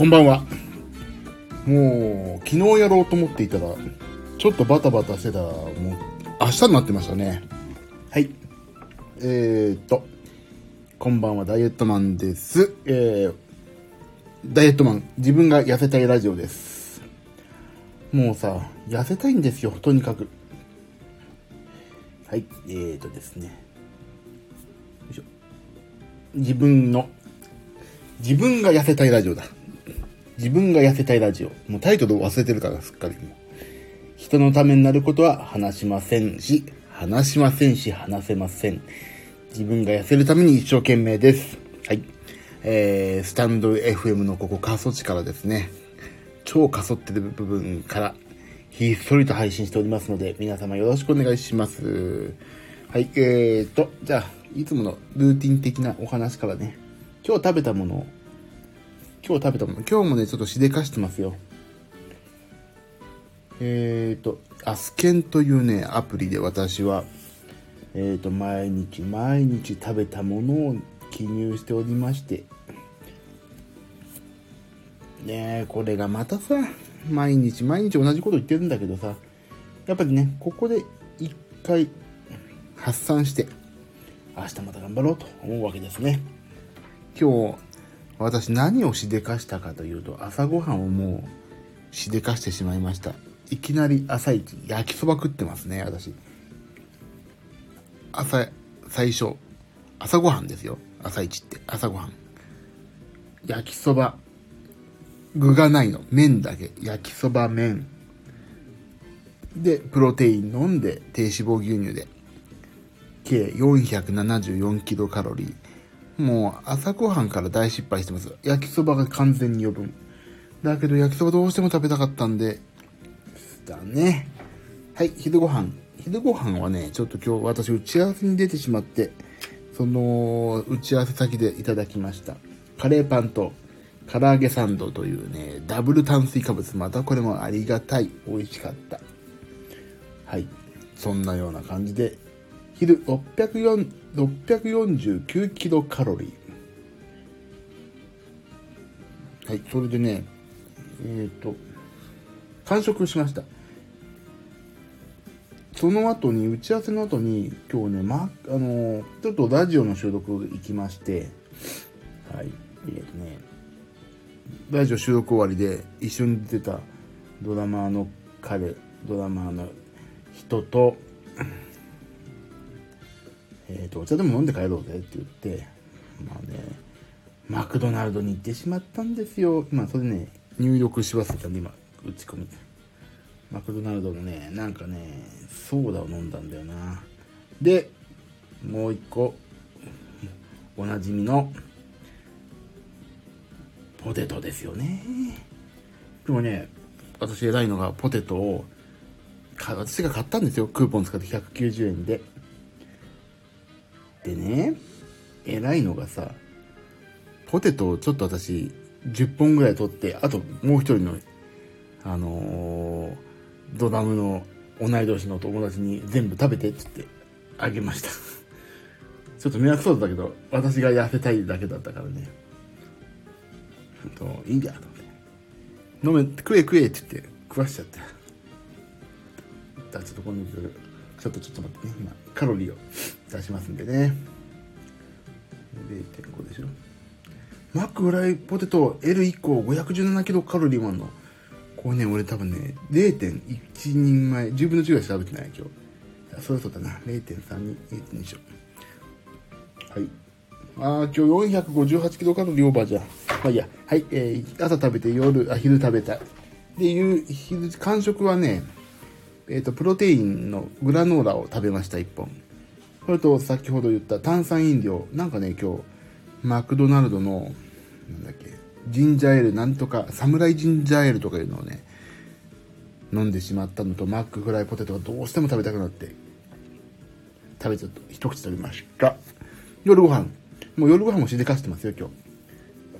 はい、こんばんは。もう、昨日やろうと思っていたら、ちょっとバタバタしてたら、もう、明日になってましたね。はい。えーっと、こんばんは、ダイエットマンです。えー、ダイエットマン、自分が痩せたいラジオです。もうさ、痩せたいんですよ、とにかく。はい、えーとですね。よいしょ。自分の自分が痩せたいラジオだ。自分が痩せたいラジオ。もうタイトル忘れてるから、すっかりもう。人のためになることは話しませんし、話しませんし、話せません。自分が痩せるために一生懸命です。はい。えー、スタンド FM のここ過疎地からですね、超過疎ってる部分から、ひっそりと配信しておりますので、皆様よろしくお願いします。はい、えーと、じゃあ、いつものルーティン的なお話からね、今日食べたものを今日食べたもの。今日もねちょっとしでかしてますよ。えーとアスケンというねアプリで私はえーと毎日毎日食べたものを記入しておりまして。ねえこれがまたさ毎日毎日同じこと言ってるんだけどさやっぱりねここで一回発散して明日また頑張ろうと思うわけですね。今日私何をしでかしたかというと朝ごはんをもうしでかしてしまいました。いきなり朝一焼きそば食ってますね私。朝最初朝ごはんですよ。朝一って朝ごはん。焼きそば具がないの。麺だけ。焼きそば麺。でプロテイン飲んで低脂肪牛乳で。計474キロカロリー。もう朝ごはんから大失敗してます。焼きそばが完全に余分。だけど焼きそばどうしても食べたかったんで、だね。はい、昼ごはん。昼ごはんはね、ちょっと今日私打ち合わせに出てしまって、その打ち合わせ先でいただきました。カレーパンと唐揚げサンドというね、ダブル炭水化物。またこれもありがたい。美味しかった。はい。そんなような感じで、昼649キロカロリー。はい、それでね、えっ、と、完食しました。その後に、打ち合わせの後に、今日ね、ま、あの、ちょっとラジオの収録行きまして、はい、えっ、とね、ラジオ収録終わりで一緒に出てたドラマーの彼、ドラマーの人と、と、お茶でも飲んで帰ろうぜって言って、まあね、マクドナルドに行ってしまったんですよ。今、それね、入力し忘れたんで、今、打ち込み。マクドナルドのね、なんかね、ソーダを飲んだんだよな。で、もう一個、おなじみの、ポテトですよね。でもね、私偉いのが、ポテトを、私が買ったんですよ。クーポン使って190円で。でね偉いのがさポテトをちょっと私10本ぐらい取ってあともう一人のあのー、ドラムの同い年の友達に全部食べてって言ってあげました。ちょっと迷惑そうだったけど私が痩せたいだけだったからね。といいんだと思って。飲め食え食えって言って食わしちゃっただからちょっとこのちょっとちょっと待ってね。今カロリーを出しますんでね。0.5でしょ。マックフライポテト L1 個517キロカロリーもあるの。これね俺多分ね0.1人前10分の10ぐらいしか食べてない今日。そろそろだな。0.32 0.2しようはい。あー今日458キロカロリーオーバーじゃん。まあいいや。はい、えー、朝食べて夜あ昼食べた。でいう昼間食はねえっ、と、プロテインのグラノーラを食べました、1本。それと、先ほど言った炭酸飲料。なんかね、今日、マクドナルドの、なんだっけ、ジンジャーエール、なんとか、サムライジンジャーエールとかいうのをね、飲んでしまったのと、マックフライポテトがどうしても食べたくなって、食べちゃった、一口食べました。夜ご飯。もう夜ご飯もしでかしてますよ、今日。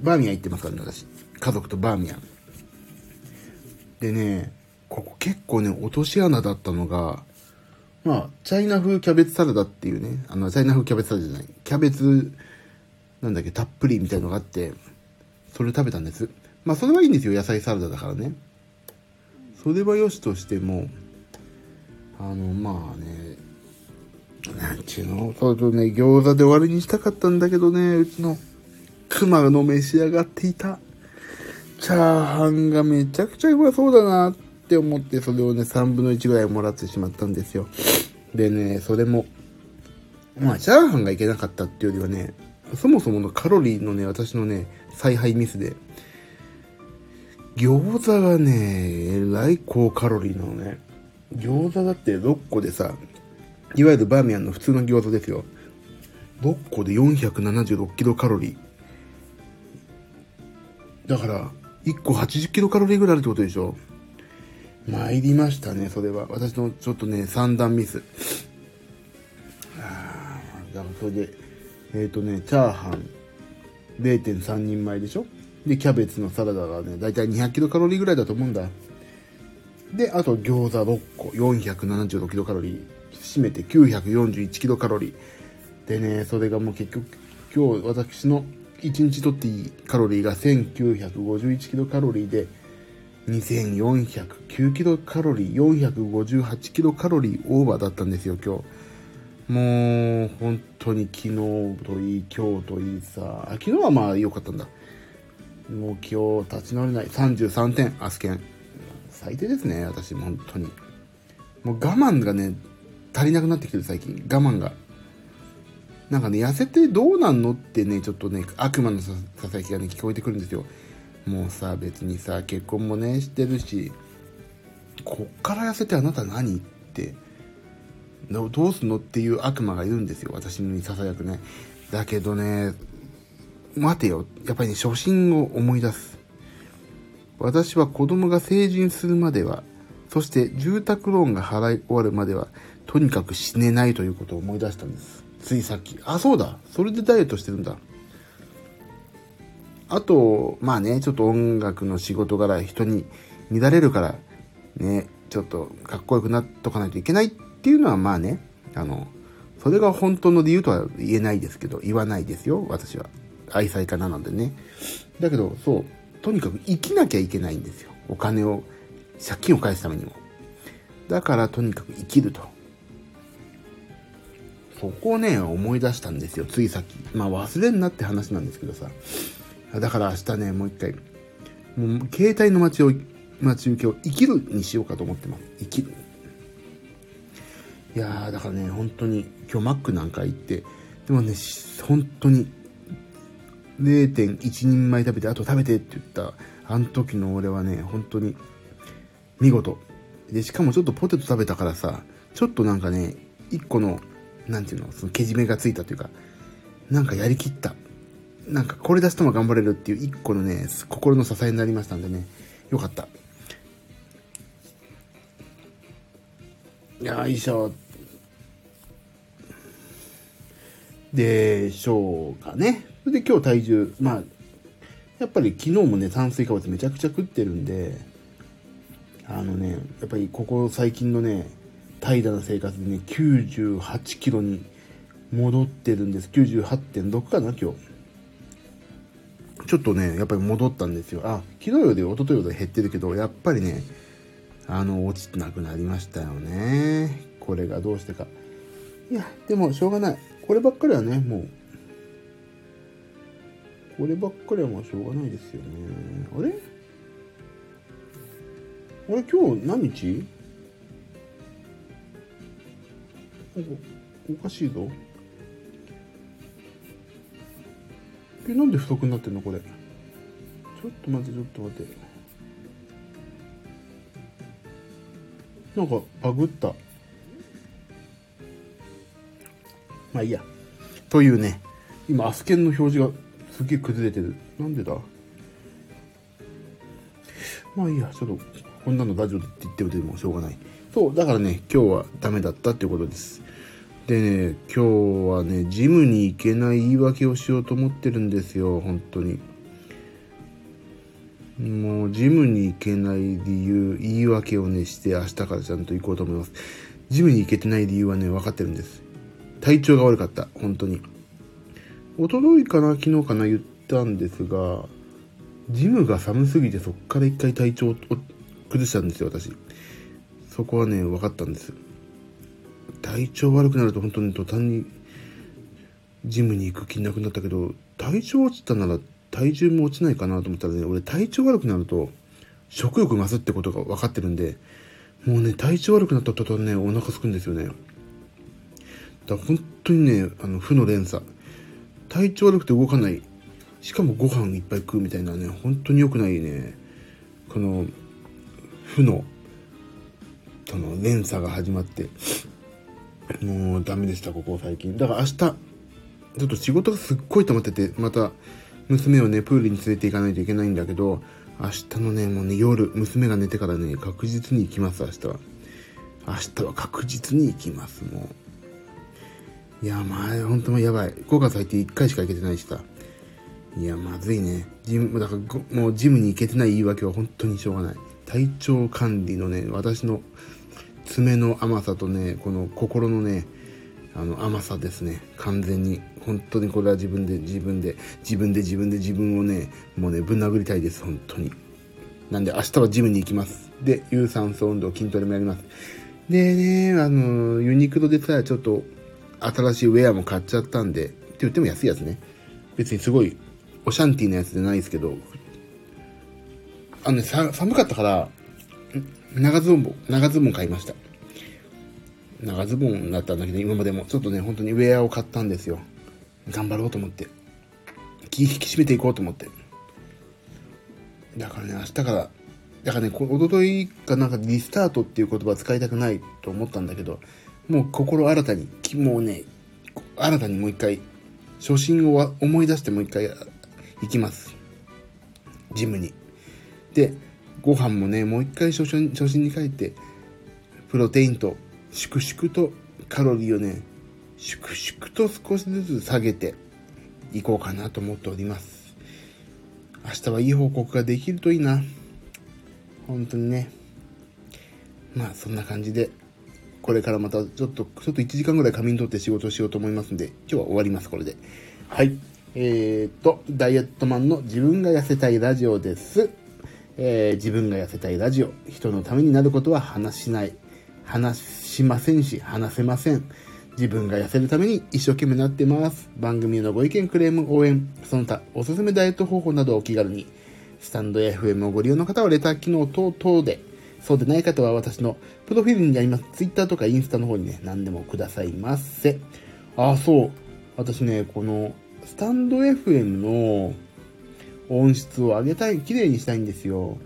バーミヤン行ってますからね、私。家族とバーミヤン。でね、ここ結構ね、落とし穴だったのが、まあ、チャイナ風キャベツサラダっていうね、あの、チャイナ風キャベツサラダじゃない、キャベツ、なんだっけ、たっぷりみたいのがあって、それ食べたんです。まあそれはいいんですよ。野菜サラダだからね。それはよしとしても、あの、まあね、なんちゅうの、そうとね、餃子で終わりにしたかったんだけどね、うちの熊の召し上がっていた。チャーハンがめちゃくちゃうまそうだなって思って、それをね、3分の1ぐらいもらってしまったんですよ。でね、それも、まあ、チャーハンがいけなかったっていうよりはね、そもそものカロリーのね、私のね、采配ミスで、餃子がね、えらい高カロリーなのね。餃子だって6個でさ、いわゆるバーミヤンの普通の餃子ですよ。6個で476キロカロリー。だから、1個80キロカロリーぐらいあるってことでしょ参りましたね、それは。私のちょっとね、三段ミス。ああ、だからそれで、えっ、ー、とね、チャーハン0.3人前でしょ？で、キャベツのサラダがね、だいたい200キロカロリーぐらいだと思うんだ。で、あと餃子6個、476キロカロリー。締めて941キロカロリー。でね、それがもう結局、今日私の1日とっていいカロリーが1951キロカロリーで、2409キロカロリー、458キロカロリーオーバーだったんですよ、今日。もう、本当に昨日といい、今日といいさ、昨日はまあ良かったんだ。もう今日立ち直れない。33点、アスケン。最低ですね、私本当に。もう我慢がね、足りなくなってきてる最近。我慢が。なんかね、痩せてどうなんのってね、ちょっとね、悪魔のささやきがね、聞こえてくるんですよ。もうさ、別にさ、結婚もね、してるし、こっから痩せてあなた何って、どうすんのっていう悪魔がいるんですよ。私にささやくね。だけどね、待てよ。やっぱりね、初心を思い出す。私は子供が成人するまでは、そして住宅ローンが払い終わるまでは、とにかく死ねないということを思い出したんです。ついさっき。あ、そうだ。それでダイエットしてるんだ。あと、まあね、ちょっと音楽の仕事柄人に乱れるから、ね、ちょっとかっこよくなっとかないといけないっていうのはまあね、あの、それが本当の理由とは言えないですけど、言わないですよ、私は。愛妻家なのでね。だけど、そう、とにかく生きなきゃいけないんですよ。お金を、借金を返すためにも。だからとにかく生きると。そこをね、思い出したんですよ、ついさっき。まあ忘れんなって話なんですけどさ。だから明日ね、もう一回、もう携帯の待ちを、待ち受けを生きるにしようかと思ってます。生きる。いやー、だからね、本当に、今日マックなんか行って、でもね、本当に、0.1人前食べて、あと食べてって言った、あの時の俺はね、本当に、見事。で、しかもちょっとポテト食べたからさ、ちょっとなんかね、1個のなんていうの、そのけじめがついたというか、なんかやりきった。なんかこれ出すとも頑張れるっていう一個のね、心の支えになりましたんでね、よかった。よいしょ。でしょうかね。それで今日体重、まあ、やっぱり昨日もね、炭水化物めちゃくちゃ食ってるんで、あのね、やっぱりここ最近のね、怠惰な生活でね、98キロに戻ってるんです。98.6かな、今日。ちょっとね、やっぱり戻ったんですよ。あ、昨日より一昨日より減ってるけど、やっぱりね、あの、落ちなくなりましたよね。これがどうしてか。いや、でもしょうがない。こればっかりはね、もう、こればっかりはもうしょうがないですよね。あれ？あれ今日何日？おかしいぞえなんで太くなってんのこれ。ちょっと待ってちょっと待って。なんかバグった。まあいいや。というね今アスケンの表示がすげえ崩れてる。なんでだ？まあいいや。ちょっとこんなのラジオで言ってもでもしょうがない。そうだからね今日はダメだったっていうことです。でね、今日はね、ジムに行けない言い訳をしようと思ってるんですよ、本当に。もう、ジムに行けない理由、言い訳をね、して明日からちゃんと行こうと思います。ジムに行けてない理由はね、分かってるんです。体調が悪かった、本当に。おとといかな、昨日かな、言ったんですが、ジムが寒すぎてそっから一回体調を崩したんですよ私そこはね分かったんです体調悪くなると本当に途端にジムに行く気なくなったけど体調落ちたなら体重も落ちないかなと思ったらね俺体調悪くなると食欲増すってことが分かってるんでもうね体調悪くなった途端ねお腹すくんですよね。だから本当にねあの負の連鎖。体調悪くて動かない。しかもご飯いっぱい食うみたいなね本当に良くないね。この負のその連鎖が始まって。もうダメでしたここ最近。だから明日ちょっと仕事がすっごい溜まっててまた娘をねプールに連れて行かないといけないんだけど明日のねもうね夜娘が寝てからね確実に行きます明日は。明日は確実に行きますもう。いやまあ本当もやばい。5月入って1回しか行けてないしさ。いやまずいね。ジムだからもうジムに行けてない言い訳は本当にしょうがない。体調管理のね私の爪の甘さとねこの心のねあの甘さですね。完全に。本当にこれは自分で自分で自分で自分で自分をねもうねぶん殴りたいです。本当に。なんで明日はジムに行きます。で有酸素運動筋トレもやります。でねあのユニクロでさちょっと新しいウェアも買っちゃったんでって言っても安いやつね。別にすごいオシャンティーなやつじゃないですけど。あのね寒かったから長ズボン長ズボン買いました長ズボンだったんだけど、今までもちょっとね、本当にウェアを買ったんですよ。頑張ろうと思って。気引き締めていこうと思って。だからね、明日から、だからね、おとといかなんかリスタートっていう言葉使いたくないと思ったんだけど、もう心新たに、もうね、新たにもう一回、初心を思い出してもう一回行きます。ジムに。で、ご飯もね、もう一回初心初心に帰って、プロテインと粛々とカロリーをね、粛々と少しずつ下げていこうかなと思っております。明日はいい報告ができるといいな。本当にね。まあそんな感じで、これからまたちょっと、ちょっと1時間ぐらい仮眠取って仕事しようと思いますんで、今日は終わります、これで。はい。えー、っと、ダイエットマンの自分が痩せたいラジオです。えー、自分が痩せたいラジオ。人のためになることは話しない。話しませんし、話せません。自分が痩せるために一生懸命なってます。番組のご意見、クレーム、応援、その他、おすすめダイエット方法などお気軽に、スタンドや FM をご利用の方はレター機能等々で、そうでない方は私のプロフィールにあります Twitter とかインスタの方にね、何でもくださいませ。ああ、そう。私ね、この、スタンド FM の音質を上げたい、綺麗にしたいんですよ。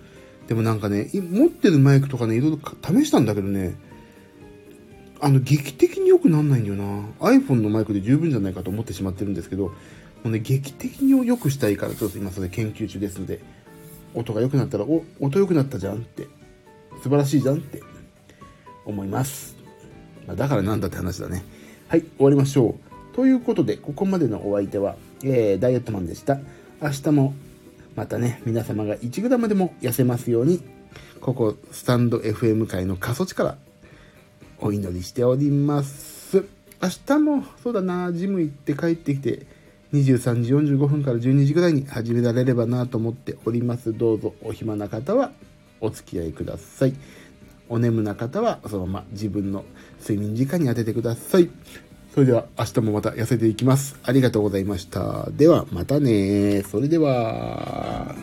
でもなんかね、持ってるマイクとかね、いろいろ試したんだけどね、あの、劇的に良くなんないんだよな。iPhone のマイクで十分じゃないかと思ってしまってるんですけど、もうね、劇的に良くしたいから、ちょっと今それ研究中ですので、音が良くなったら、お、音良くなったじゃんって、素晴らしいじゃんって思います。まだからなんだって話だね。はい、終わりましょう。ということで、ここまでのお相手は、えー、ダイエットマンでした。明日も、またね、皆様が 1g でも痩せますように、ここ、スタンド FM 界の過疎地からお祈りしております。明日も、そうだな、ジム行って帰ってきて、23時45分から12時ぐらいに始められればなと思っております。どうぞお暇な方はお付き合いください。お眠な方はそのまま自分の睡眠時間に当ててください。それでは明日もまた痩せていきます。ありがとうございました。ではまたね。それでは。